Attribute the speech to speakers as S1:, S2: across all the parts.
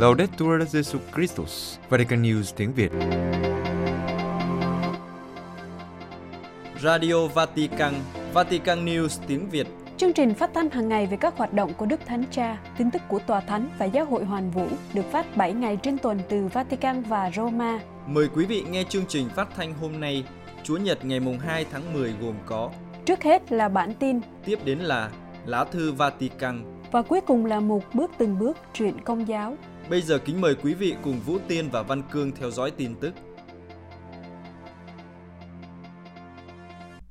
S1: Laudetur Jesus Christus, Vatican News tiếng Việt.
S2: Radio Vatican, Vatican News tiếng Việt.
S3: Chương trình phát thanh hàng ngày về các hoạt động của Đức Thánh Cha, tin tức của Tòa Thánh và Giáo hội Hoàn Vũ được phát 7 ngày trên tuần từ Vatican và Roma.
S2: Mời quý vị nghe chương trình phát thanh hôm nay, Chúa Nhật ngày mùng 2 tháng 10 gồm có
S3: Trước hết là bản tin,
S2: Tiếp đến là Lá thư Vatican.
S3: và cuối cùng là một bước từng bước truyện công giáo.
S2: Bây giờ kính mời quý vị cùng Vũ Tiên và Văn Cương theo dõi tin tức.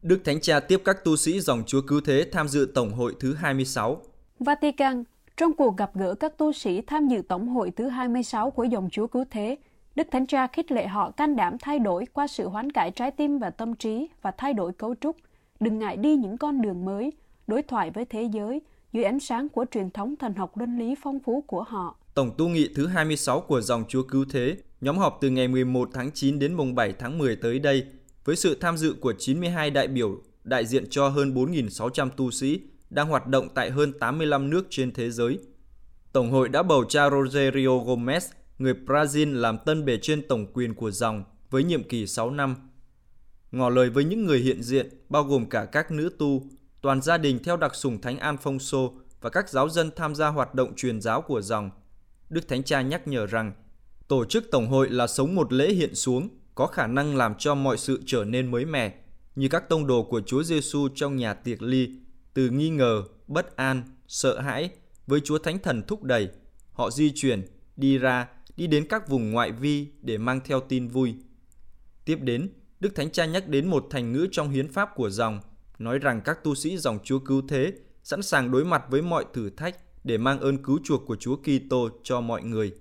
S2: Đức Thánh Cha tiếp các tu sĩ dòng Chúa Cứu Thế tham dự Tổng hội thứ 26.
S3: Vatican, trong cuộc gặp gỡ các tu sĩ tham dự Tổng hội thứ 26 của dòng Chúa Cứu Thế, Đức Thánh Cha khích lệ họ can đảm thay đổi qua sự hoán cải trái tim và tâm trí và thay đổi cấu trúc. Đừng ngại đi những con đường mới, đối thoại với thế giới dưới ánh sáng của truyền thống thần học luân lý phong phú của họ.
S2: Tổng tu nghị thứ 26 của dòng Chúa Cứu Thế, nhóm họp từ ngày 11 tháng 9 đến mùng 7 tháng 10 tới đây, với sự tham dự của 92 đại biểu đại diện cho hơn 4.600 tu sĩ đang hoạt động tại hơn 85 nước trên thế giới. Tổng hội đã bầu cha Rogerio Gomez, người Brazil làm tân bề trên tổng quyền của dòng với nhiệm kỳ 6 năm. Ngỏ lời với những người hiện diện, bao gồm cả các nữ tu, toàn gia đình theo đặc sủng Thánh Alfonso và các giáo dân tham gia hoạt động truyền giáo của dòng. Đức Thánh Cha nhắc nhở rằng, tổ chức Tổng hội là sống một lễ hiện xuống, có khả năng làm cho mọi sự trở nên mới mẻ, như các tông đồ của Chúa Giêsu trong nhà tiệc ly, từ nghi ngờ, bất an, sợ hãi, với Chúa Thánh Thần thúc đẩy, họ di chuyển, đi ra, đi đến các vùng ngoại vi để mang theo tin vui. Tiếp đến, Đức Thánh Cha nhắc đến một thành ngữ trong hiến pháp của dòng, nói rằng các tu sĩ dòng Chúa cứu thế sẵn sàng đối mặt với mọi thử thách để mang ơn cứu chuộc của Chúa Kitô cho mọi người.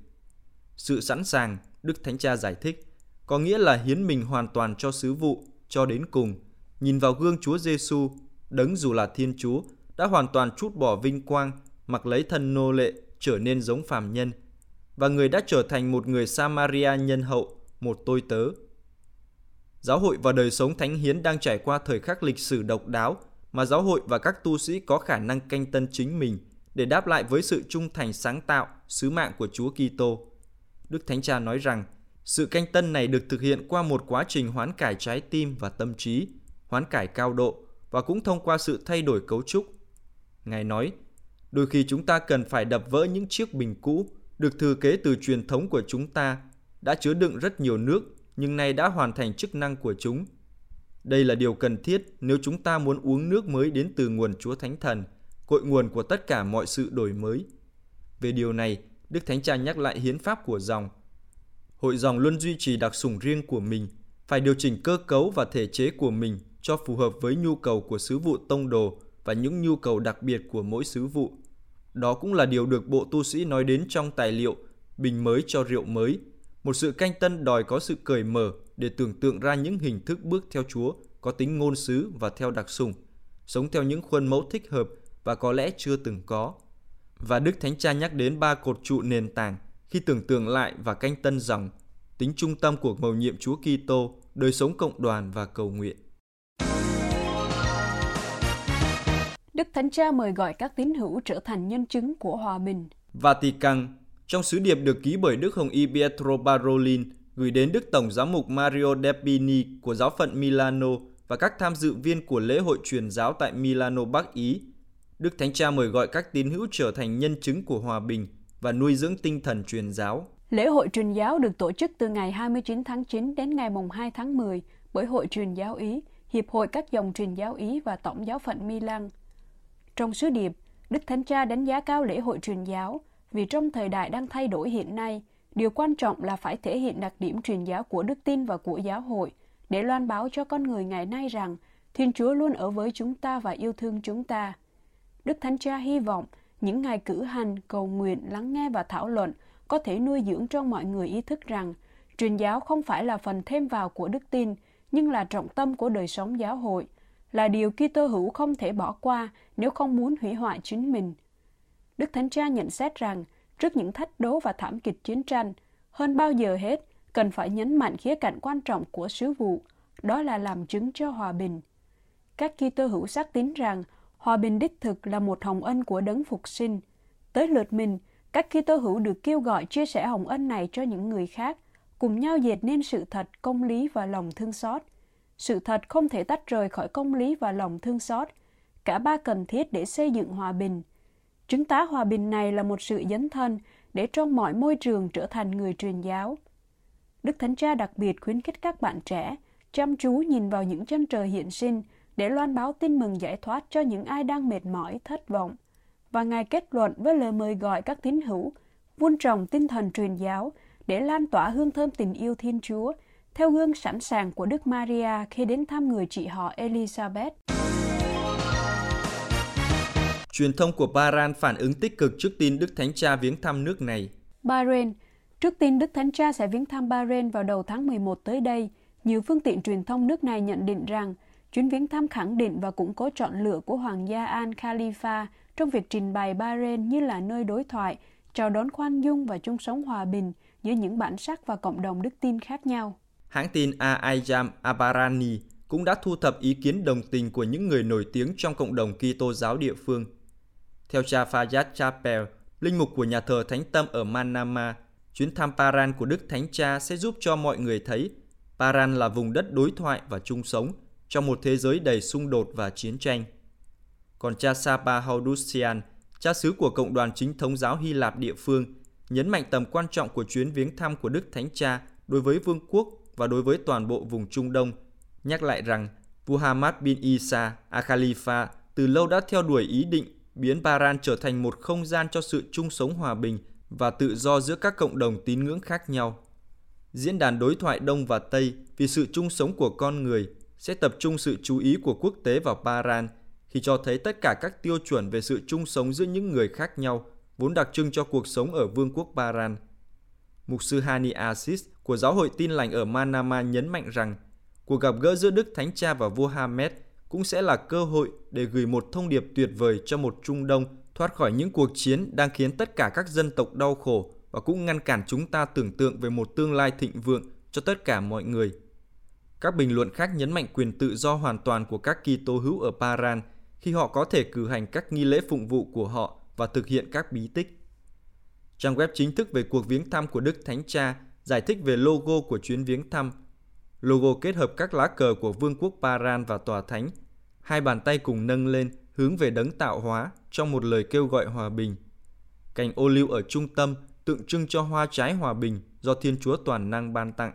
S2: Sự sẵn sàng, Đức Thánh Cha giải thích, có nghĩa là hiến mình hoàn toàn cho sứ vụ cho đến cùng, nhìn vào gương Chúa Giêsu, đấng dù là Thiên Chúa, đã hoàn toàn trút bỏ vinh quang, mặc lấy thân nô lệ trở nên giống phàm nhân và người đã trở thành một người Samaria nhân hậu, một tôi tớ. Giáo hội và đời sống thánh hiến đang trải qua thời khắc lịch sử độc đáo mà giáo hội và các tu sĩ có khả năng canh tân chính mình để đáp lại với sự trung thành sáng tạo, sứ mạng của Chúa Kitô. Đức Thánh Cha nói rằng, sự canh tân này được thực hiện qua một quá trình hoán cải trái tim và tâm trí, hoán cải cao độ và cũng thông qua sự thay đổi cấu trúc. Ngài nói, đôi khi chúng ta cần phải đập vỡ những chiếc bình cũ được thừa kế từ truyền thống của chúng ta, đã chứa đựng rất nhiều nước nhưng nay đã hoàn thành chức năng của chúng. Đây là điều cần thiết nếu chúng ta muốn uống nước mới đến từ nguồn Chúa Thánh Thần, cội nguồn của tất cả mọi sự đổi mới. Về điều này, Đức Thánh Cha nhắc lại hiến pháp của dòng. Hội dòng luôn duy trì đặc sủng riêng của mình, phải điều chỉnh cơ cấu và thể chế của mình cho phù hợp với nhu cầu của sứ vụ tông đồ và những nhu cầu đặc biệt của mỗi sứ vụ. Đó cũng là điều được bộ tu sĩ nói đến trong tài liệu Bình mới cho rượu mới, một sự canh tân đòi có sự cởi mở để tưởng tượng ra những hình thức bước theo Chúa có tính ngôn sứ và theo đặc sủng, sống theo những khuôn mẫu thích hợp và có lẽ chưa từng có. Và Đức Thánh Cha nhắc đến ba cột trụ nền tảng khi tưởng tượng lại và canh tân dòng, tính trung tâm của mầu nhiệm Chúa Kitô, đời sống cộng đoàn và cầu nguyện.
S3: Đức Thánh Cha mời gọi các tín hữu trở thành nhân chứng của hòa bình.
S2: Vatican, trong sứ điệp được ký bởi Đức Hồng Y Pietro Parolin gửi đến Đức Tổng giám mục Mario Depini của giáo phận Milano và các tham dự viên của lễ hội truyền giáo tại Milano Bắc Ý, Đức Thánh Cha mời gọi các tín hữu trở thành nhân chứng của hòa bình và nuôi dưỡng tinh thần truyền giáo.
S3: Lễ hội truyền giáo được tổ chức từ ngày 29 tháng 9 đến ngày mùng 2 tháng 10 bởi Hội truyền giáo Ý, Hiệp hội các dòng truyền giáo Ý và Tổng giáo phận Milan. Trong sứ điệp, Đức Thánh Cha đánh giá cao lễ hội truyền giáo vì trong thời đại đang thay đổi hiện nay, điều quan trọng là phải thể hiện đặc điểm truyền giáo của đức tin và của giáo hội để loan báo cho con người ngày nay rằng Thiên Chúa luôn ở với chúng ta và yêu thương chúng ta. Đức Thánh Cha hy vọng những ngày cử hành, cầu nguyện, lắng nghe và thảo luận có thể nuôi dưỡng trong mọi người ý thức rằng truyền giáo không phải là phần thêm vào của đức tin, nhưng là trọng tâm của đời sống giáo hội, là điều Kitô hữu không thể bỏ qua nếu không muốn hủy hoại chính mình. Đức Thánh Cha nhận xét rằng, trước những thách đố và thảm kịch chiến tranh, hơn bao giờ hết, cần phải nhấn mạnh khía cạnh quan trọng của sứ vụ, đó là làm chứng cho hòa bình. Các Kitô hữu xác tín rằng hòa bình đích thực là một hồng ân của đấng phục sinh. Tới lượt mình, Các Kitô hữu được kêu gọi chia sẻ hồng ân này cho những người khác, cùng nhau dệt nên sự thật, công lý và lòng thương xót. Sự thật không thể tách rời khỏi công lý và lòng thương xót. Cả ba cần thiết để xây dựng hòa bình. Chứng tá hòa bình này là một sự dấn thân để trong mọi môi trường trở thành người truyền giáo. Đức Thánh Cha đặc biệt khuyến khích các bạn trẻ chăm chú nhìn vào những chân trời hiện sinh để loan báo tin mừng giải thoát cho những ai đang mệt mỏi, thất vọng. Và Ngài kết luận với lời mời gọi các tín hữu vun trồng tinh thần truyền giáo để lan tỏa hương thơm tình yêu Thiên Chúa theo gương sẵn sàng của Đức Maria khi đến thăm người chị họ Elizabeth.
S2: Truyền thông của Bahrain phản ứng tích cực trước tin Đức Thánh Cha viếng thăm nước này.
S3: Bahrain Trước tin Đức Thánh Cha sẽ viếng thăm Bahrain vào đầu tháng 11 tới đây, nhiều phương tiện truyền thông nước này nhận định rằng chuyến viếng thăm khẳng định và củng cố chọn lựa của Hoàng gia Al Khalifa trong việc trình bày Bahrain như là nơi đối thoại, chào đón khoan dung và chung sống hòa bình giữa những bản sắc và cộng đồng đức tin khác nhau.
S2: Hãng tin Al-Aijam Abarani cũng đã thu thập ý kiến đồng tình của những người nổi tiếng trong cộng đồng Kitô giáo địa phương. Theo cha Fayyad Chapel, linh mục của nhà thờ Thánh Tâm ở Manama, chuyến thăm Paran của Đức Thánh Cha sẽ giúp cho mọi người thấy Paran là vùng đất đối thoại và chung sống trong một thế giới đầy xung đột và chiến tranh. Còn cha Sapa Haudusian, cha xứ của Cộng đoàn Chính thống giáo Hy Lạp địa phương, nhấn mạnh tầm quan trọng của chuyến viếng thăm của Đức Thánh Cha đối với vương quốc và đối với toàn bộ vùng Trung Đông, nhắc lại rằng Muhammad bin Isa Al Khalifa từ lâu đã theo đuổi ý định biến Bahrain trở thành một không gian cho sự chung sống hòa bình và tự do giữa các cộng đồng tín ngưỡng khác nhau. Diễn đàn đối thoại Đông và Tây vì sự chung sống của con người sẽ tập trung sự chú ý của quốc tế vào Bahrain, khi cho thấy tất cả các tiêu chuẩn về sự chung sống giữa những người khác nhau, vốn đặc trưng cho cuộc sống ở Vương quốc Bahrain. Mục sư Hani Asis của Giáo hội Tin lành ở Manama nhấn mạnh rằng, cuộc gặp gỡ giữa Đức Thánh Cha và vua Hamed cũng sẽ là cơ hội để gửi một thông điệp tuyệt vời cho một Trung Đông thoát khỏi những cuộc chiến đang khiến tất cả các dân tộc đau khổ và cũng ngăn cản chúng ta tưởng tượng về một tương lai thịnh vượng cho tất cả mọi người. Các bình luận khác nhấn mạnh quyền tự do hoàn toàn của các Kitô hữu ở Paran khi họ có thể cử hành các nghi lễ phụng vụ của họ và thực hiện các bí tích. Trang web chính thức về cuộc viếng thăm của Đức Thánh Cha giải thích về logo của chuyến viếng thăm. Logo kết hợp các lá cờ của Vương quốc Paran và Tòa Thánh, hai bàn tay cùng nâng lên hướng về đấng tạo hóa trong một lời kêu gọi hòa bình. Cành ô liu ở trung tâm tượng trưng cho hoa trái hòa bình do Thiên Chúa toàn năng ban tặng.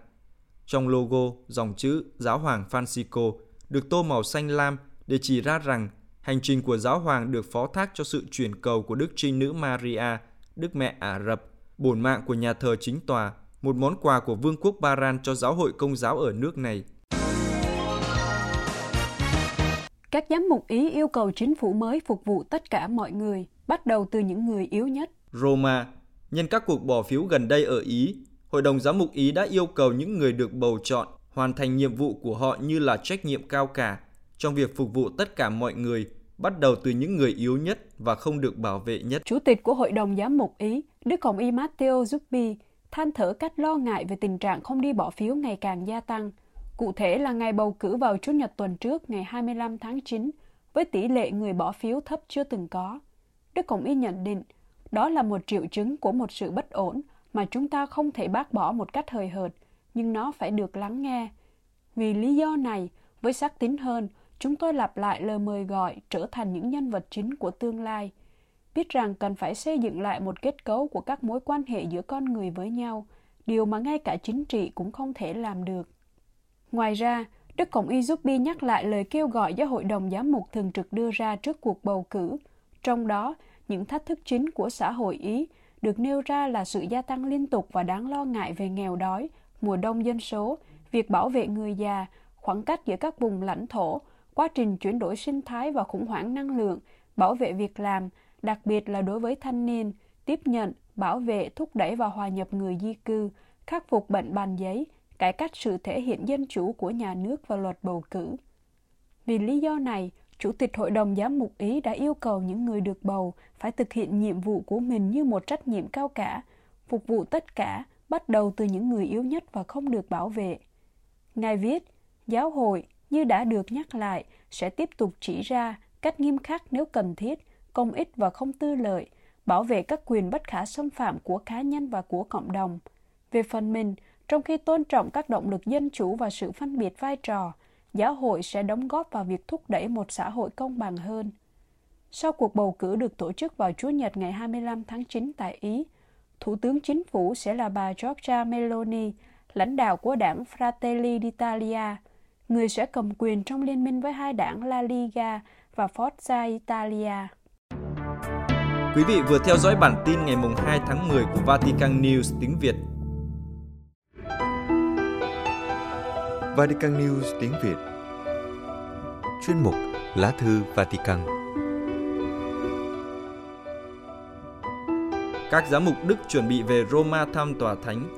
S2: Trong logo, dòng chữ Giáo hoàng Francisco được tô màu xanh lam để chỉ ra rằng hành trình của giáo hoàng được phó thác cho sự chuyển cầu của Đức Trinh Nữ Maria, Đức Mẹ Ả Rập, bổn mạng của nhà thờ chính tòa, một món quà của Vương quốc Baran cho giáo hội công giáo ở nước này.
S3: Các giám mục Ý yêu cầu chính phủ mới phục vụ tất cả mọi người, bắt đầu từ những người yếu nhất.
S2: Roma, nhân các cuộc bỏ phiếu gần đây ở Ý, Hội đồng giám mục Ý đã yêu cầu những người được bầu chọn hoàn thành nhiệm vụ của họ như là trách nhiệm cao cả trong việc phục vụ tất cả mọi người, bắt đầu từ những người yếu nhất và không được bảo vệ nhất.
S3: Chủ tịch của Hội đồng Giám mục Ý, Đức Hồng Y Matteo Zuppi, than thở cách lo ngại về tình trạng không đi bỏ phiếu ngày càng gia tăng. Cụ thể là ngày bầu cử vào Chủ nhật tuần trước ngày 25 tháng 9, với tỷ lệ người bỏ phiếu thấp chưa từng có. Đức Hồng Y nhận định, đó là một triệu chứng của một sự bất ổn mà chúng ta không thể bác bỏ một cách hời hợt, nhưng nó phải được lắng nghe. Vì lý do này, với sắc tín hơn, chúng tôi lặp lại lời mời gọi trở thành những nhân vật chính của tương lai. Biết rằng cần phải xây dựng lại một kết cấu của các mối quan hệ giữa con người với nhau, điều mà ngay cả chính trị cũng không thể làm được. Ngoài ra, Đức Cộng y giúp Bi nhắc lại lời kêu gọi do Hội đồng Giám mục Thường trực đưa ra trước cuộc bầu cử. Trong đó, những thách thức chính của xã hội Ý được nêu ra là sự gia tăng liên tục và đáng lo ngại về nghèo đói, mùa đông dân số, việc bảo vệ người già, khoảng cách giữa các vùng lãnh thổ, quá trình chuyển đổi sinh thái và khủng hoảng năng lượng, bảo vệ việc làm, đặc biệt là đối với thanh niên, tiếp nhận, bảo vệ, thúc đẩy và hòa nhập người di cư, khắc phục bệnh bàn giấy, cải cách sự thể hiện dân chủ của nhà nước và luật bầu cử. Vì lý do này, Chủ tịch Hội đồng Giám mục Ý đã yêu cầu những người được bầu phải thực hiện nhiệm vụ của mình như một trách nhiệm cao cả, phục vụ tất cả, bắt đầu từ những người yếu nhất và không được bảo vệ. Ngài viết, giáo hội, như đã được nhắc lại, sẽ tiếp tục chỉ ra cách nghiêm khắc nếu cần thiết, công ích và không tư lợi, bảo vệ các quyền bất khả xâm phạm của cá nhân và của cộng đồng. Về phần mình, trong khi tôn trọng các động lực dân chủ và sự phân biệt vai trò, giáo hội sẽ đóng góp vào việc thúc đẩy một xã hội công bằng hơn. Sau cuộc bầu cử được tổ chức vào Chủ nhật ngày 25 tháng 9 tại Ý, Thủ tướng Chính phủ sẽ là bà Giorgia Meloni, lãnh đạo của đảng Fratelli d'Italia, người sẽ cầm quyền trong liên minh với hai đảng La Liga và Forza Italia.
S2: Quý vị vừa theo dõi bản tin ngày 2 tháng 10 của Vatican News tiếng Việt.
S1: Vatican News tiếng Việt. Chuyên mục Lá thư Vatican.
S2: Các giám mục Đức chuẩn bị về Roma thăm tòa thánh.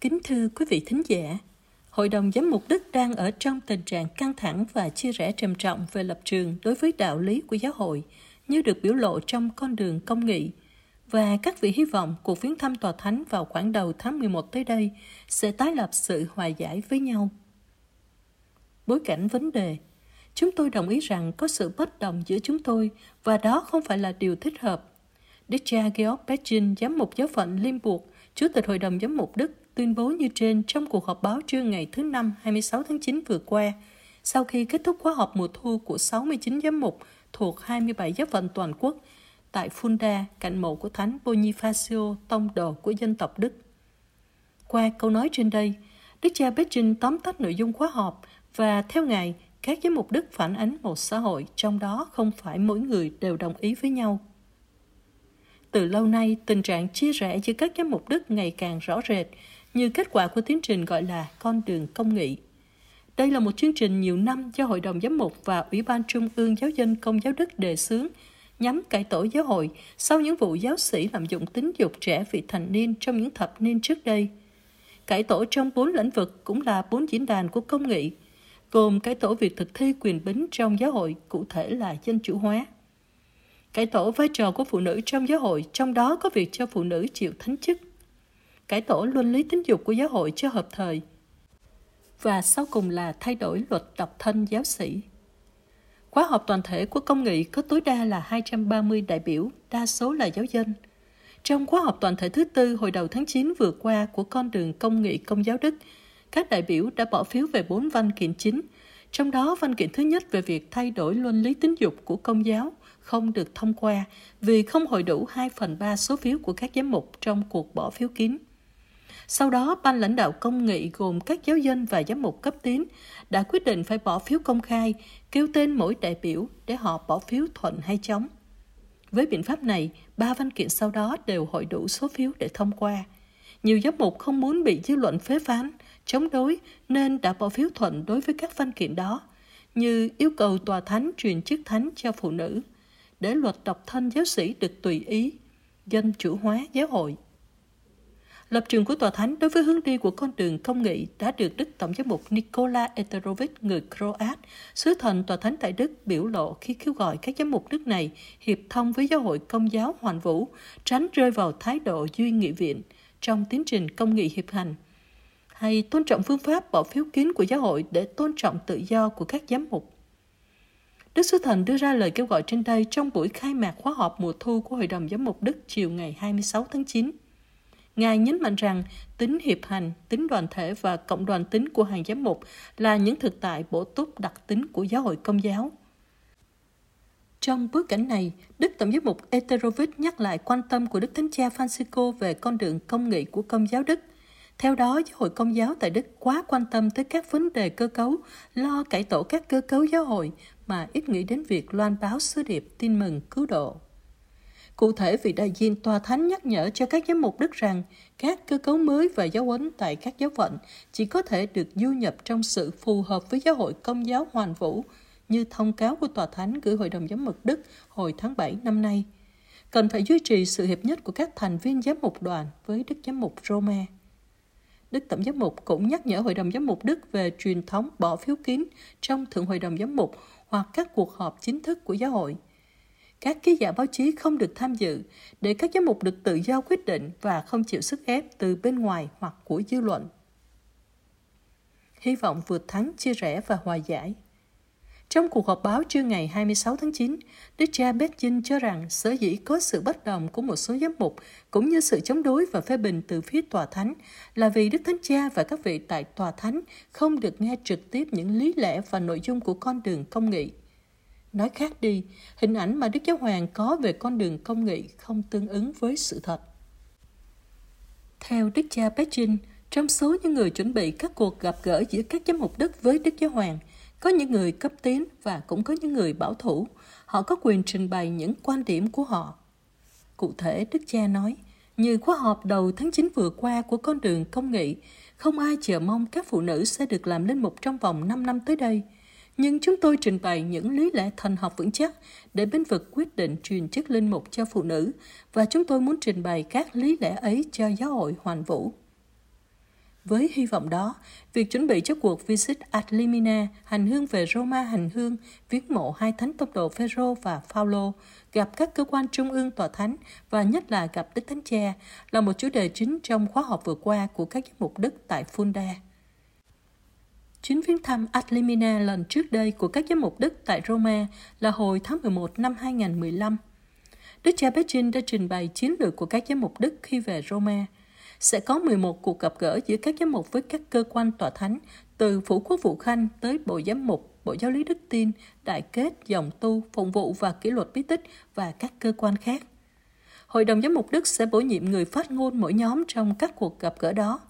S4: Kính thưa quý vị thính giả, Hội đồng Giám mục Đức đang ở trong tình trạng căng thẳng và chia rẽ trầm trọng về lập trường đối với đạo lý của giáo hội, như được biểu lộ trong con đường công nghị. Và các vị hy vọng cuộc viếng thăm tòa thánh vào khoảng đầu tháng 11 tới đây sẽ tái lập sự hòa giải với nhau. Bối cảnh vấn đề Chúng tôi đồng ý rằng có sự bất đồng giữa chúng tôi và đó không phải là điều thích hợp. Đức cha Georg Petrin, giám mục giáo phận Limburg, Chủ tịch Hội đồng Giám mục Đức tuyên bố như trên trong cuộc họp báo trưa ngày thứ Năm 26 tháng 9 vừa qua, sau khi kết thúc khóa họp mùa thu của 69 giám mục thuộc 27 giáo phận toàn quốc tại Funda, cạnh mộ của Thánh Bonifacio, tông đồ của dân tộc Đức. Qua câu nói trên đây, Đức cha Petrin tóm tắt nội dung khóa họp và theo Ngài, các giám mục Đức phản ánh một xã hội trong đó không phải mỗi người đều đồng ý với nhau. Từ lâu nay, tình trạng chia rẽ giữa các giám mục Đức ngày càng rõ rệt như kết quả của tiến trình gọi là con đường công nghị. Đây là một chương trình nhiều năm do Hội đồng Giám mục và Ủy ban Trung ương Giáo dân Công giáo Đức đề xướng nhằm cải tổ giáo hội sau những vụ giáo sĩ lạm dụng tính dục trẻ vị thành niên trong những thập niên trước đây. Cải tổ trong bốn lĩnh vực cũng là bốn diễn đàn của công nghị, gồm cải tổ việc thực thi quyền bính trong giáo hội, cụ thể là dân chủ hóa. Cải tổ vai trò của phụ nữ trong giáo hội, trong đó có việc cho phụ nữ chịu thánh chức cải tổ luân lý tính dục của giáo hội cho hợp thời. Và sau cùng là thay đổi luật độc thân giáo sĩ. Khóa họp toàn thể của công nghị có tối đa là 230 đại biểu, đa số là giáo dân. Trong khóa họp toàn thể thứ tư hồi đầu tháng 9 vừa qua của con đường công nghị công giáo Đức, các đại biểu đã bỏ phiếu về bốn văn kiện chính, trong đó văn kiện thứ nhất về việc thay đổi luân lý tính dục của công giáo không được thông qua vì không hội đủ 2 phần 3 số phiếu của các giám mục trong cuộc bỏ phiếu kín. Sau đó, ban lãnh đạo công nghị gồm các giáo dân và giám mục cấp tiến đã quyết định phải bỏ phiếu công khai, kêu tên mỗi đại biểu để họ bỏ phiếu thuận hay chống. Với biện pháp này, ba văn kiện sau đó đều hội đủ số phiếu để thông qua. Nhiều giám mục không muốn bị dư luận phế phán, chống đối nên đã bỏ phiếu thuận đối với các văn kiện đó, như yêu cầu tòa thánh truyền chức thánh cho phụ nữ, để luật độc thân giáo sĩ được tùy ý, dân chủ hóa giáo hội. Lập trường của Tòa Thánh đối với hướng đi của con đường công nghị đã được Đức Tổng giám mục Nikola Eterovic người Croat, sứ thần Tòa Thánh tại Đức biểu lộ khi kêu gọi các giám mục Đức này hiệp thông với giáo hội công giáo hoàn vũ, tránh rơi vào thái độ duy nghị viện trong tiến trình công nghị hiệp hành hay tôn trọng phương pháp bỏ phiếu kín của giáo hội để tôn trọng tự do của các giám mục. Đức Sứ Thần đưa ra lời kêu gọi trên đây trong buổi khai mạc khóa họp mùa thu của Hội đồng Giám mục Đức chiều ngày 26 tháng 9. Ngài nhấn mạnh rằng tính hiệp hành, tính đoàn thể và cộng đoàn tính của hàng giám mục là những thực tại bổ túc đặc tính của giáo hội công giáo. Trong bối cảnh này, Đức Tổng giám mục Eterovic nhắc lại quan tâm của Đức Thánh Cha Francisco về con đường công nghị của công giáo Đức. Theo đó, giáo hội công giáo tại Đức quá quan tâm tới các vấn đề cơ cấu, lo cải tổ các cơ cấu giáo hội mà ít nghĩ đến việc loan báo sứ điệp tin mừng cứu độ. Cụ thể, vị đại diện tòa thánh nhắc nhở cho các giám mục Đức rằng các cơ cấu mới và giáo huấn tại các giáo phận chỉ có thể được du nhập trong sự phù hợp với giáo hội công giáo hoàn vũ như thông cáo của tòa thánh gửi Hội đồng Giám mục Đức hồi tháng 7 năm nay. Cần phải duy trì sự hiệp nhất của các thành viên giám mục đoàn với Đức Giám mục Rome. Đức Tổng giám mục cũng nhắc nhở Hội đồng Giám mục Đức về truyền thống bỏ phiếu kín trong Thượng Hội đồng Giám mục hoặc các cuộc họp chính thức của giáo hội – các ký giả báo chí không được tham dự để các giám mục được tự do quyết định và không chịu sức ép từ bên ngoài hoặc của dư luận. Hy vọng vượt thắng chia rẽ và hòa giải trong cuộc họp báo trưa ngày 26 tháng 9, Đức cha Beijing cho rằng sở dĩ có sự bất đồng của một số giám mục cũng như sự chống đối và phê bình từ phía tòa thánh là vì Đức Thánh Cha và các vị tại tòa thánh không được nghe trực tiếp những lý lẽ và nội dung của con đường công nghị. Nói khác đi, hình ảnh mà Đức Giáo Hoàng có về con đường công nghị không tương ứng với sự thật. Theo Đức cha Beijing, trong số những người chuẩn bị các cuộc gặp gỡ giữa các giám mục Đức với Đức Giáo Hoàng – có những người cấp tiến và cũng có những người bảo thủ. Họ có quyền trình bày những quan điểm của họ. Cụ thể, Đức Cha nói, như khóa họp đầu tháng 9 vừa qua của con đường công nghị, không ai chờ mong các phụ nữ sẽ được làm linh mục trong vòng 5 năm tới đây. Nhưng chúng tôi trình bày những lý lẽ thần học vững chắc để bên vực quyết định truyền chức linh mục cho phụ nữ và chúng tôi muốn trình bày các lý lẽ ấy cho giáo hội hoàn vũ. Với hy vọng đó, việc chuẩn bị cho cuộc Visit ad Limina hành hương về Roma hành hương viếng mộ hai thánh tông đồ Phêrô và Phaolô, gặp các cơ quan trung ương tòa thánh và nhất là gặp Đức Thánh Cha là một chủ đề chính trong khóa họp vừa qua của các giám mục Đức tại Fulda. Chuyến viếng thăm ad Limina lần trước đây của các giám mục Đức tại Roma là hồi tháng 11 năm 2015. Đức cha Beijing đã trình bày chiến lược của các giám mục Đức khi về Roma – sẽ có 11 cuộc gặp gỡ giữa các giám mục với các cơ quan tòa thánh, từ Phủ Quốc vụ Khanh tới Bộ Giám mục, Bộ Giáo lý Đức tin, Đại kết, Dòng tu, Phụng vụ và Kỷ luật bí tích và các cơ quan khác. Hội đồng Giám mục Đức sẽ bổ nhiệm người phát ngôn mỗi nhóm trong các cuộc gặp gỡ đó.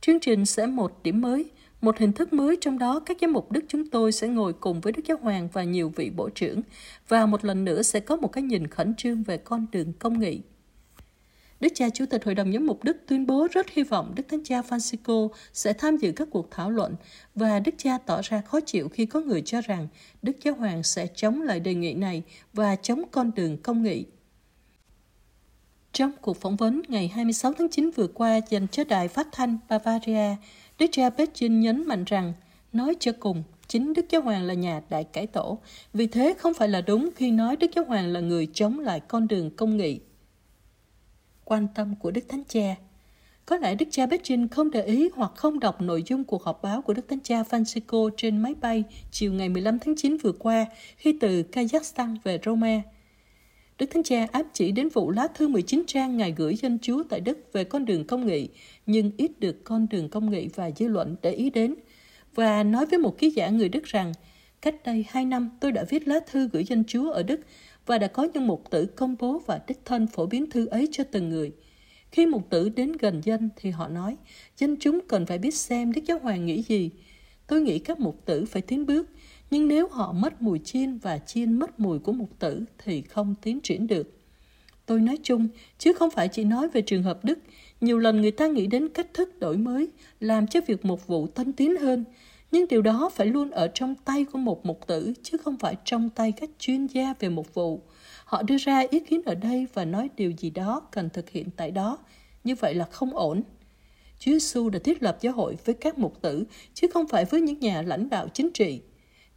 S4: Chương trình sẽ một điểm mới, một hình thức mới trong đó các giám mục Đức chúng tôi sẽ ngồi cùng với Đức Giáo Hoàng và nhiều vị bộ trưởng và một lần nữa sẽ có một cái nhìn khẩn trương về con đường công nghị. Đức cha Chủ tịch Hội đồng Giám mục Đức tuyên bố rất hy vọng Đức Thánh cha Francisco sẽ tham dự các cuộc thảo luận và Đức cha tỏ ra khó chịu khi có người cho rằng Đức Giáo Hoàng sẽ chống lại đề nghị này và chống con đường công nghị. Trong cuộc phỏng vấn ngày 26 tháng 9 vừa qua dành cho đài phát thanh Bavaria, Đức cha Beijing nhấn mạnh rằng, nói cho cùng, chính Đức Giáo Hoàng là nhà đại cải tổ, vì thế không phải là đúng khi nói Đức Giáo Hoàng là người chống lại con đường công nghị quan tâm của Đức Thánh Cha. Có lẽ Đức cha Beijing không để ý hoặc không đọc nội dung cuộc họp báo của Đức Thánh Cha Francisco trên máy bay chiều ngày 15 tháng 9 vừa qua khi từ Kazakhstan về Roma. Đức Thánh Cha áp chỉ đến vụ lá thư 19 trang Ngài gửi dân Chúa tại Đức về con đường công nghị, nhưng ít được con đường công nghị và dư luận để ý đến. Và nói với một ký giả người Đức rằng, cách đây hai năm tôi đã viết lá thư gửi dân Chúa ở Đức và đã có những mục tử công bố và đích thân phổ biến thư ấy cho từng người. Khi mục tử đến gần dân thì họ nói, dân chúng cần phải biết xem Đức Giáo Hoàng nghĩ gì. Tôi nghĩ các mục tử phải tiến bước, nhưng nếu họ mất mùi chiên và chiên mất mùi của mục tử thì không tiến triển được. Tôi nói chung, chứ không phải chỉ nói về trường hợp Đức. Nhiều lần người ta nghĩ đến cách thức đổi mới, làm cho việc mục vụ tân tiến hơn, nhưng điều đó phải luôn ở trong tay của một mục tử, chứ không phải trong tay các chuyên gia về mục vụ. Họ đưa ra ý kiến ở đây và nói điều gì đó cần thực hiện tại đó. Như vậy là không ổn. Chúa Giêsu đã thiết lập giáo hội với các mục tử, chứ không phải với những nhà lãnh đạo chính trị.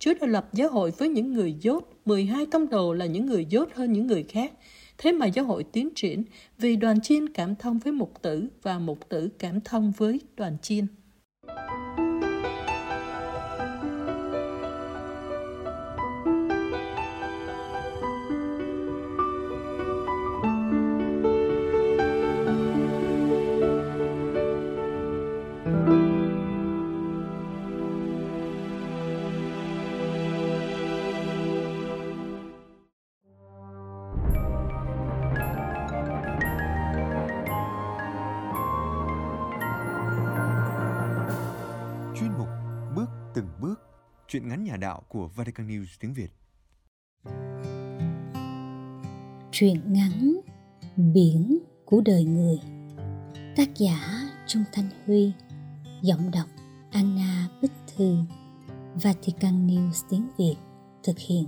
S4: Chúa đã lập giáo hội với những người dốt, 12 tông đồ là những người dốt hơn những người khác. Thế mà giáo hội tiến triển vì đoàn chiên cảm thông với mục tử và mục tử cảm thông với đoàn chiên.
S1: Chuyện ngắn nhà đạo của Vatican News tiếng Việt.
S5: Truyện ngắn Biển của đời người. Tác giả Trung Thanh Huy. Giọng đọc Anna Bích Thư. Vatican News tiếng Việt thực hiện.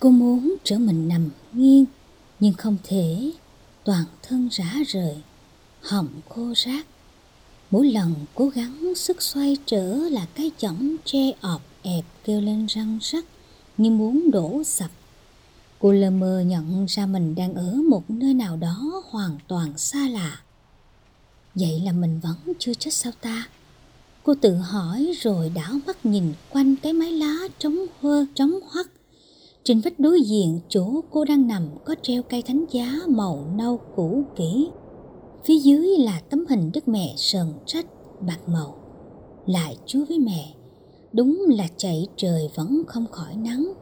S5: Cô muốn trở mình nằm nghiêng, nhưng không thể toàn thân rã rời họng khô rác Mỗi lần cố gắng sức xoay trở là cái chõng tre ọp ẹp kêu lên răng rắc như muốn đổ sập. Cô lơ mơ nhận ra mình đang ở một nơi nào đó hoàn toàn xa lạ. Vậy là mình vẫn chưa chết sao ta? Cô tự hỏi rồi đảo mắt nhìn quanh cái mái lá trống hơ, trống hoắt. Trên vách đối diện chỗ cô đang nằm có treo cây thánh giá màu nâu cũ kỹ. Phía dưới là tấm hình Đức Mẹ sờn trách bạc màu. Lại chúa với mẹ, đúng là chạy trời vẫn không khỏi nắng.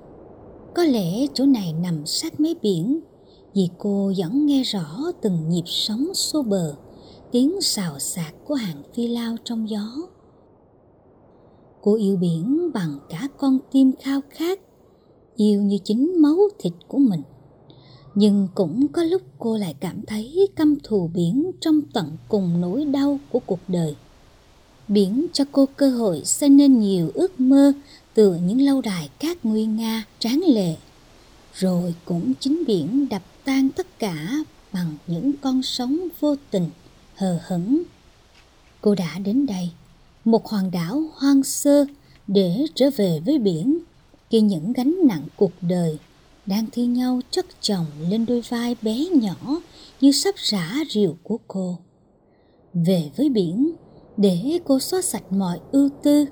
S5: Có lẽ chỗ này nằm sát mé biển, vì cô vẫn nghe rõ từng nhịp sóng xô bờ, tiếng xào xạc của hàng phi lao trong gió. Cô yêu biển bằng cả con tim khao khát, yêu như chính máu thịt của mình. Nhưng cũng có lúc cô lại cảm thấy căm thù biển trong tận cùng nỗi đau của cuộc đời. Biển cho cô cơ hội xây nên nhiều ước mơ từ những lâu đài cát nguyên nga tráng lệ. Rồi cũng chính biển đập tan tất cả bằng những con sóng vô tình, hờ hững. Cô đã đến đây một hòn đảo hoang sơ để trở về với biển khi những gánh nặng cuộc đời đang thi nhau chất chồng lên đôi vai bé nhỏ như sắp rã rìu của cô. Về với biển để cô xóa sạch mọi ưu tư,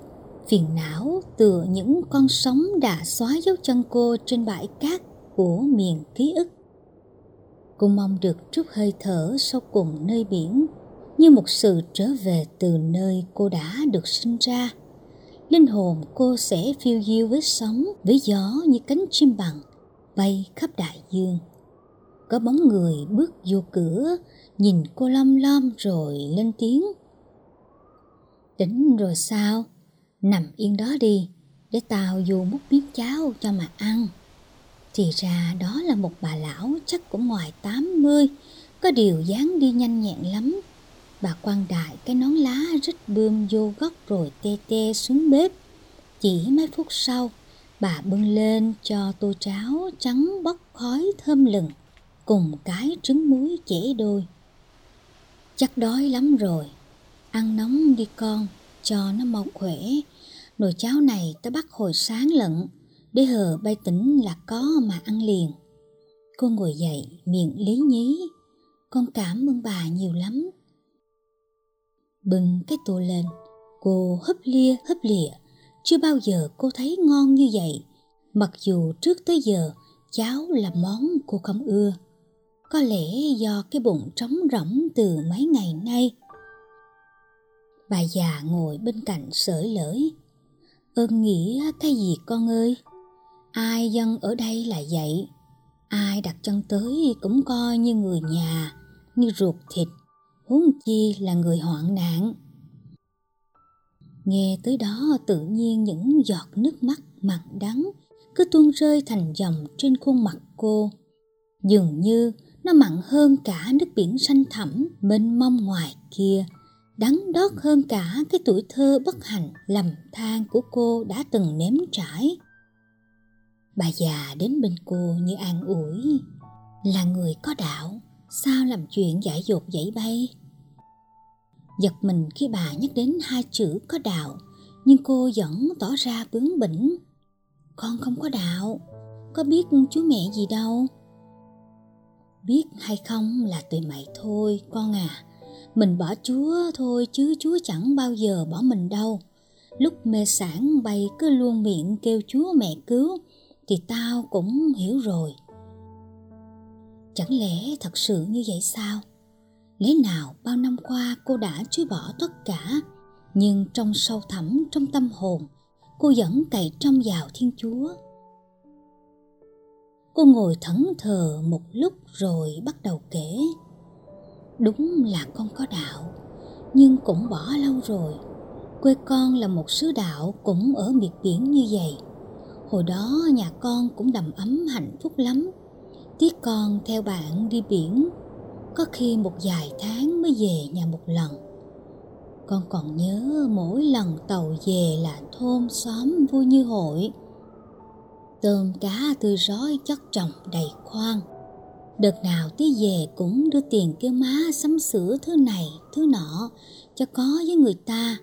S5: phiền não từ những con sóng đã xóa dấu chân cô trên bãi cát của miền ký ức. Cô mong được trút hơi thở sau cùng nơi biển như một sự trở về từ nơi cô đã được sinh ra linh hồn cô sẽ phiêu diêu với sóng với gió như cánh chim bằng bay khắp đại dương. Có bóng người bước vô cửa nhìn cô lom lom rồi lên tiếng. Tỉnh rồi sao? Nằm yên đó đi để tao vô múc miếng cháo cho mà ăn. Thì ra đó là một bà lão chắc cũng ngoài 80 có điều dáng đi nhanh nhẹn lắm. Bà quan đại cái nón lá rít bươm vô góc rồi tê tê xuống bếp. Chỉ mấy phút sau, bà bưng lên cho tô cháo trắng bốc khói thơm lừng cùng cái trứng muối chẻ đôi. Chắc đói lắm rồi, ăn nóng đi con, cho nó mau khỏe. Nồi cháo này ta bắt hồi sáng lận, để hờ bay tỉnh là có mà ăn liền. Cô ngồi dậy, miệng lý nhí. Con cảm ơn bà nhiều lắm bưng cái tô lên cô hấp lia hấp lịa chưa bao giờ cô thấy ngon như vậy. Mặc dù trước tới giờ, cháo là món cô không ưa. Có lẽ do cái bụng trống rỗng từ mấy ngày nay. Bà già ngồi bên cạnh sởi lỡi ơn nghĩ cái gì con ơi? Ai dân ở đây là vậy? Ai đặt chân tới cũng coi như người nhà, như ruột thịt. Huống chi là người hoạn nạn nghe tới đó tự nhiên những giọt nước mắt mặn đắng cứ tuôn rơi thành dòng trên khuôn mặt cô. Dường như nó mặn hơn cả nước biển xanh thẳm mênh mông ngoài kia, đắng đót hơn cả cái tuổi thơ bất hạnh lầm than của cô đã từng nếm trải. Bà già đến bên cô như an ủi, là người có đạo, sao làm chuyện dại dột dãy bay? Giật mình khi bà nhắc đến hai chữ có đạo, nhưng cô vẫn tỏ ra bướng bỉnh. Con không có đạo, có biết chú mẹ gì đâu. Biết hay không là tùy mày thôi, con à. Mình bỏ chúa thôi chứ chúa chẳng bao giờ bỏ mình đâu. Lúc mê sản bay cứ luôn miệng kêu chúa mẹ cứu, thì tao cũng hiểu rồi. Chẳng lẽ thật sự như vậy sao? Lẽ nào bao năm qua cô đã chối bỏ tất cả, nhưng trong sâu thẳm trong tâm hồn, cô vẫn cậy trong vào thiên chúa? Cô ngồi thẫn thờ một lúc rồi bắt đầu kể. Đúng là con có đạo, nhưng cũng bỏ lâu rồi. Quê con là một xứ đạo cũng ở miệt biển như vậy. Hồi đó nhà con cũng đầm ấm hạnh phúc lắm. Tiếc con theo bạn đi biển có khi một vài tháng mới về nhà một lần con còn nhớ mỗi lần tàu về là thôn xóm vui như hội tôm cá tươi rói chất trồng đầy khoang. Đợt nào tí về cũng đưa tiền kêu má sắm sửa thứ này, thứ nọ cho có với người ta.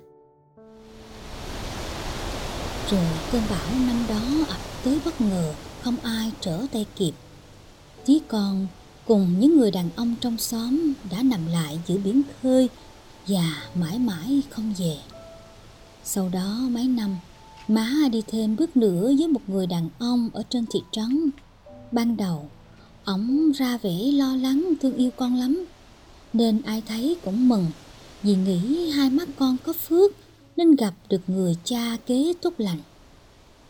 S5: Rồi cơn bão năm đó ập tới bất ngờ, không ai trở tay kịp. Tí con cùng những người đàn ông trong xóm đã nằm lại giữa biển khơi và mãi mãi không về. Sau đó mấy năm, má đi thêm bước nữa với một người đàn ông ở trên thị trấn. Ban đầu, ổng ra vẻ lo lắng thương yêu con lắm, nên ai thấy cũng mừng vì nghĩ hai mắt con có phước nên gặp được người cha kế tốt lành.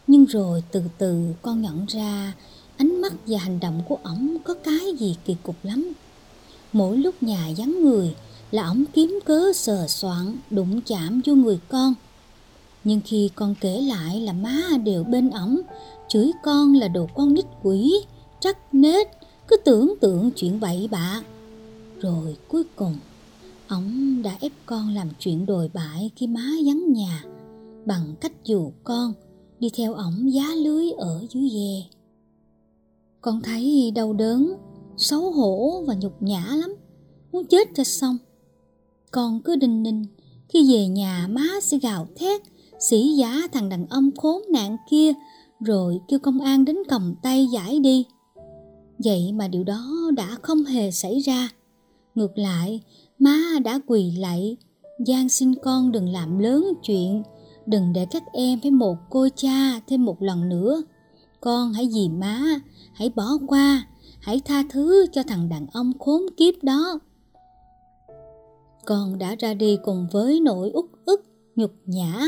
S5: Nhưng rồi từ từ con nhận ra ánh mắt và hành động của ổng có cái gì kỳ cục lắm. Mỗi lúc nhà vắng người là ổng kiếm cớ sờ soạn đụng chạm vô người con. Nhưng khi con kể lại là má đều bên ổng, chửi con là đồ con nít quỷ, trắc nết, cứ tưởng tượng chuyện bậy bạ. Rồi cuối cùng, ổng đã ép con làm chuyện đồi bại khi má vắng nhà, bằng cách dụ con đi theo ổng giá lưới ở dưới ghe. Con thấy đau đớn, xấu hổ và nhục nhã lắm, muốn chết cho xong. Con cứ đinh ninh, khi về nhà má sẽ gào thét, sĩ giá thằng đàn ông khốn nạn kia, rồi kêu công an đến cầm tay giải đi. Vậy mà điều đó đã không hề xảy ra. Ngược lại, má đã quỳ lạy, gian xin con đừng làm lớn chuyện, đừng để các em phải một cô cha thêm một lần nữa. Con hãy vì má, hãy bỏ qua, hãy tha thứ cho thằng đàn ông khốn kiếp đó. Con đã ra đi cùng với nỗi út ức, nhục nhã,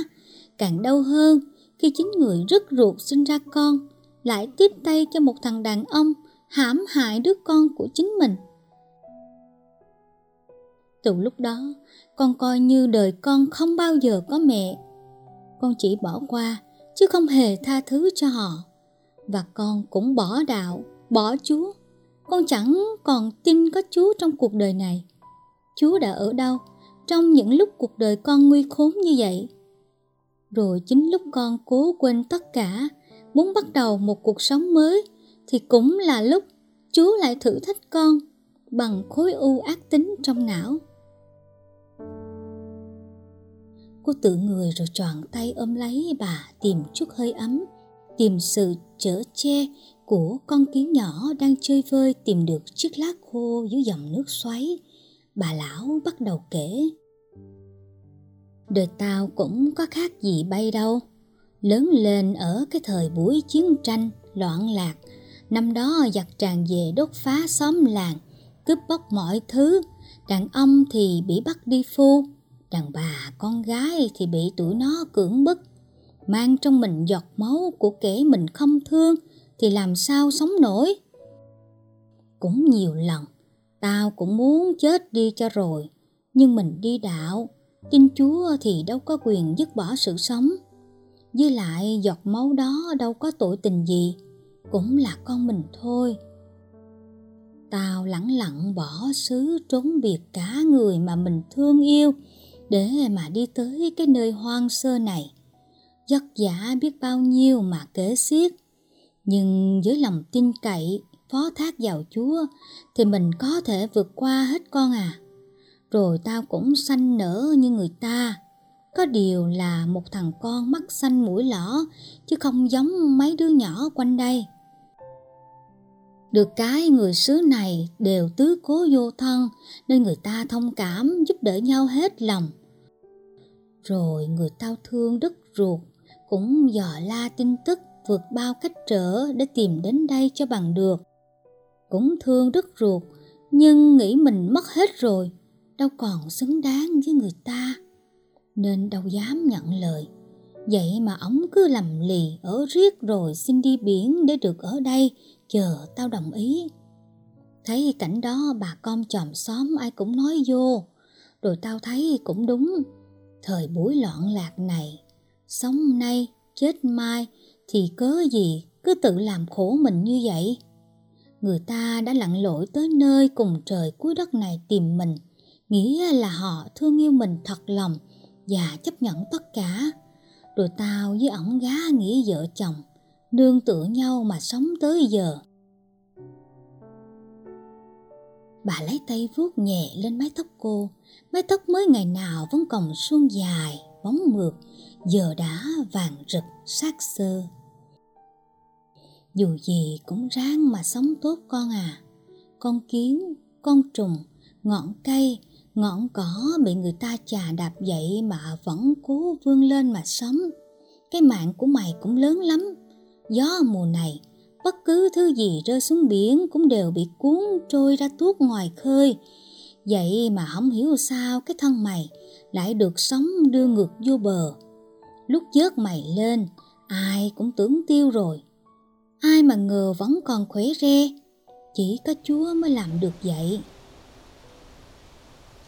S5: càng đau hơn khi chính người rất ruột sinh ra con lại tiếp tay cho một thằng đàn ông hãm hại đứa con của chính mình. Từ lúc đó, con coi như đời con không bao giờ có mẹ. Con chỉ bỏ qua, chứ không hề tha thứ cho họ. Và con cũng bỏ đạo, bỏ Chúa. Con chẳng còn tin có Chúa trong cuộc đời này. Chúa đã ở đâu trong những lúc cuộc đời con nguy khốn như vậy? Rồi chính lúc con cố quên tất cả, muốn bắt đầu một cuộc sống mới, thì cũng là lúc Chúa lại thử thách con bằng khối u ác tính trong não. Cô tự người rồi tròn tay ôm lấy bà tìm chút hơi ấm, tìm sự chở che của con kiến nhỏ đang chơi vơi tìm được chiếc lá khô dưới dòng nước xoáy. Bà lão bắt đầu kể. Đời tao cũng có khác gì bay đâu. Lớn lên ở cái thời buổi chiến tranh, loạn lạc, năm đó giặc tràn về đốt phá xóm làng, cướp bóc mọi thứ, đàn ông thì bị bắt đi phu, đàn bà con gái thì bị tụi nó cưỡng bức mang trong mình giọt máu của kẻ mình không thương, thì làm sao sống nổi? Cũng nhiều lần, tao cũng muốn chết đi cho rồi, nhưng mình đi đạo, tin chúa thì đâu có quyền dứt bỏ sự sống. Với lại giọt máu đó đâu có tội tình gì, cũng là con mình thôi. Tao lẳng lặng bỏ xứ trốn biệt cả người mà mình thương yêu, để mà đi tới cái nơi hoang sơ này vất vả biết bao nhiêu mà kể xiết. Nhưng với lòng tin cậy, phó thác vào chúa, thì mình có thể vượt qua hết con à. Rồi tao cũng sanh nở như người ta. Có điều là một thằng con mắt xanh mũi lõ chứ không giống mấy đứa nhỏ quanh đây. Được cái người xứ này đều tứ cố vô thân, nên người ta thông cảm giúp đỡ nhau hết lòng. Rồi người tao thương đất ruột cũng dò la tin tức vượt bao cách trở để tìm đến đây cho bằng được. Cũng thương đứt ruột nhưng nghĩ mình mất hết rồi, đâu còn xứng đáng với người ta. Nên đâu dám nhận lời. Vậy mà ổng cứ lầm lì ở riết rồi xin đi biển để được ở đây chờ tao đồng ý thấy cảnh đó bà con chòm xóm ai cũng nói vô rồi tao thấy cũng đúng thời buổi loạn lạc này sống nay chết mai thì cớ gì cứ tự làm khổ mình như vậy? Người ta đã lặn lội tới nơi cùng trời cuối đất này tìm mình nghĩa là họ thương yêu mình thật lòng và chấp nhận tất cả. Rồi tao với ổng gá nghĩa vợ chồng nương tựa nhau mà sống tới giờ. Bà lấy tay vuốt nhẹ lên mái tóc cô, mái tóc mới ngày nào vẫn còn suôn dài, bóng mượt, giờ đã vàng rực sát sơ. Dù gì cũng ráng mà sống tốt con à. Con kiến, con trùng, ngọn cây, ngọn cỏ bị người ta chà đạp dậy mà vẫn cố vươn lên mà sống. Cái mạng của mày cũng lớn lắm. Gió mùa này, bất cứ thứ gì rơi xuống biển cũng đều bị cuốn trôi ra tuốt ngoài khơi. Vậy mà không hiểu sao cái thân mày lại được sống đưa ngược vô bờ. Lúc chớt mày lên, ai cũng tưởng tiêu rồi. Ai mà ngờ vẫn còn khỏe re, chỉ có Chúa mới làm được vậy.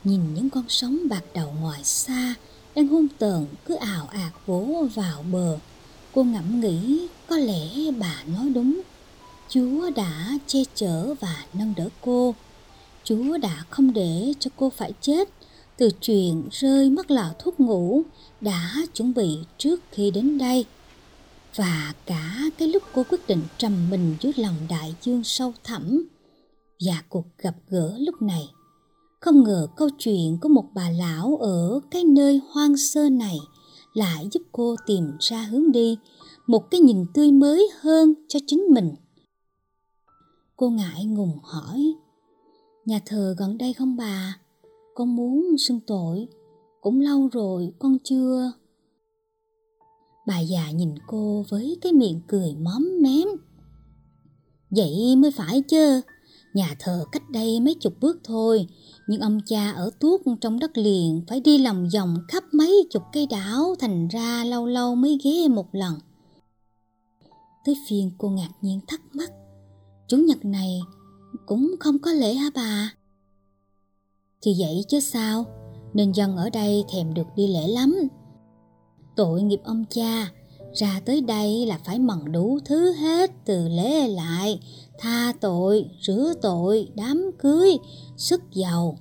S5: Nhìn những con sóng bạc đầu ngoài xa đang hung tợn cứ ảo ạt vỗ vào bờ. Cô ngẫm nghĩ có lẽ bà nói đúng. Chúa đã che chở và nâng đỡ cô. Chúa đã không để cho cô phải chết từ chuyện rơi mất lọ thuốc ngủ đã chuẩn bị trước khi đến đây. Và cả cái lúc cô quyết định trầm mình dưới lòng đại dương sâu thẳm và cuộc gặp gỡ lúc này không ngờ câu chuyện của một bà lão ở cái nơi hoang sơ này lại giúp cô tìm ra hướng đi, một cái nhìn tươi mới hơn cho chính mình. Cô ngại ngùng hỏi, nhà thờ gần đây không bà? Con muốn xưng tội, cũng lâu rồi con chưa. Bà già nhìn cô với cái miệng cười móm mém. Vậy mới phải chứ, nhà thờ cách đây mấy chục bước thôi, nhưng ông cha ở tuốt trong đất liền phải đi lòng vòng khắp mấy chục cây đảo thành ra lâu lâu mới ghé một lần. Tới phiên cô ngạc nhiên thắc mắc, chủ nhật này cũng không có lễ hả bà? Thì vậy chứ sao, nên dân ở đây thèm được đi lễ lắm. Tội nghiệp ông cha, ra tới đây là phải mần đủ thứ hết từ lễ lại tha tội rửa tội đám cưới sức giàu.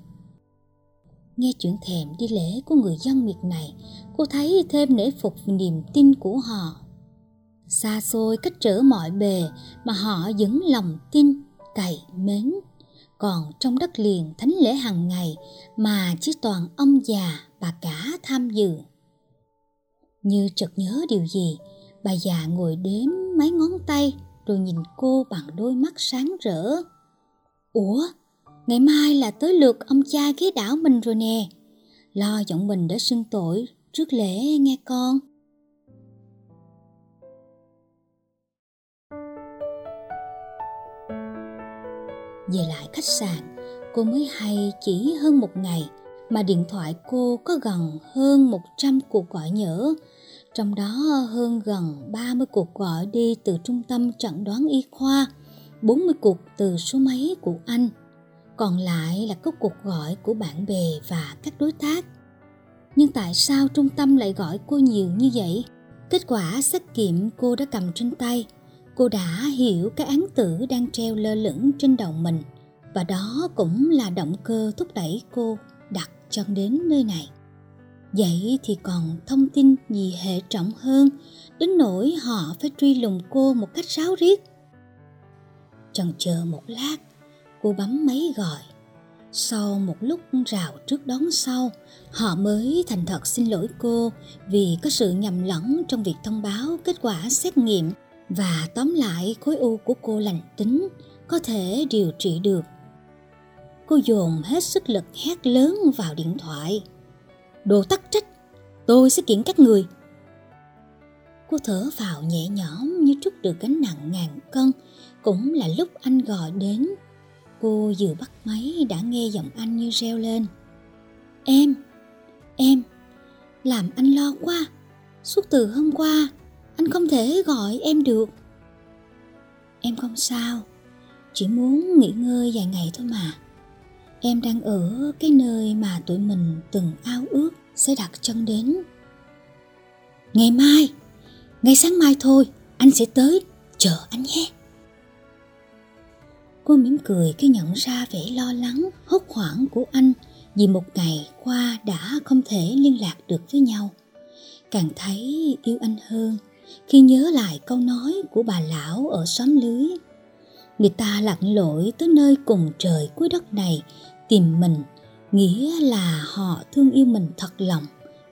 S5: Nghe chuyện thèm đi lễ của người dân miệt này cô thấy thêm nể phục niềm tin của họ. Xa xôi cách trở mọi bề mà họ vẫn lòng tin cày mến còn trong đất liền thánh lễ hàng ngày mà chỉ toàn ông già bà cả tham dự. Như chợt nhớ điều gì, bà già ngồi đếm mấy ngón tay rồi nhìn cô bằng đôi mắt sáng rỡ. Ủa, ngày mai là tới lượt ông cha ghế đảo mình rồi nè. Lo giọng mình để xưng tội trước lễ nghe con. Về lại khách sạn cô mới hay chỉ hơn một ngày mà điện thoại cô có gần hơn 100 cuộc gọi nhỡ trong đó hơn gần 30 cuộc gọi đi từ trung tâm chẩn đoán y khoa, 40 cuộc từ số máy của anh. Còn lại là các cuộc gọi của bạn bè và các đối tác. Nhưng tại sao trung tâm lại gọi cô nhiều như vậy? Kết quả xét nghiệm cô đã cầm trên tay. Cô đã hiểu cái án tử đang treo lơ lửng trên đầu mình. Và đó cũng là động cơ thúc đẩy cô đặt chân đến nơi này. Vậy thì còn thông tin gì hệ trọng hơn, Đến nỗi họ phải truy lùng cô một cách ráo riết Chần chờ một lát, Cô bấm máy gọi Sau một lúc rào trước đón sau, Họ mới thành thật xin lỗi cô Vì có sự nhầm lẫn trong việc thông báo kết quả xét nghiệm và tóm lại, khối u của cô lành tính, Có thể điều trị được. Cô dồn hết sức lực hét lớn vào điện thoại. Đồ tắc trách, tôi sẽ kiện các người. Cô thở vào nhẹ nhõm như trút được gánh nặng ngàn cân. Cũng là lúc anh gọi đến. Cô vừa bắt máy đã nghe giọng anh như reo lên. Em em, làm anh lo quá. Suốt từ hôm qua anh không thể gọi em được. Em không sao, chỉ muốn nghỉ ngơi vài ngày thôi mà. Em đang ở cái nơi mà tụi mình từng ao ước sẽ đặt chân đến. Ngày mai, ngày sáng mai thôi, anh sẽ tới, chờ anh nhé. Cô mỉm cười khi nhận ra vẻ lo lắng, hốt hoảng của anh vì một ngày qua đã không thể liên lạc được với nhau. Càng thấy yêu anh hơn khi nhớ lại câu nói của bà lão ở xóm lưới. Người ta lặn lội tới nơi cùng trời cuối đất này, tìm mình, nghĩa là họ thương yêu mình thật lòng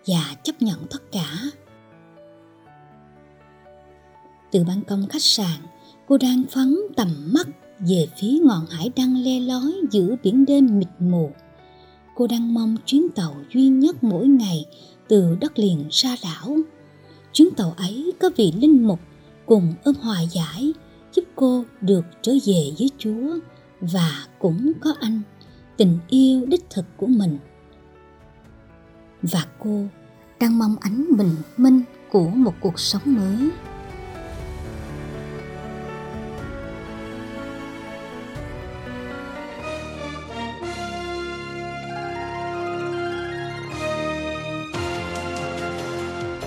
S5: và chấp nhận tất cả. Từ ban công khách sạn, cô đang phóng tầm mắt về phía ngọn hải đăng le lói giữa biển đêm mịt mù. Cô đang mong chuyến tàu duy nhất mỗi ngày từ đất liền ra đảo chuyến tàu ấy có vị linh mục cùng ơn hòa giải, giúp cô được trở về với chúa và cũng có anh, tình yêu đích thực của mình. Và cô đang mong ánh bình minh của một cuộc sống mới.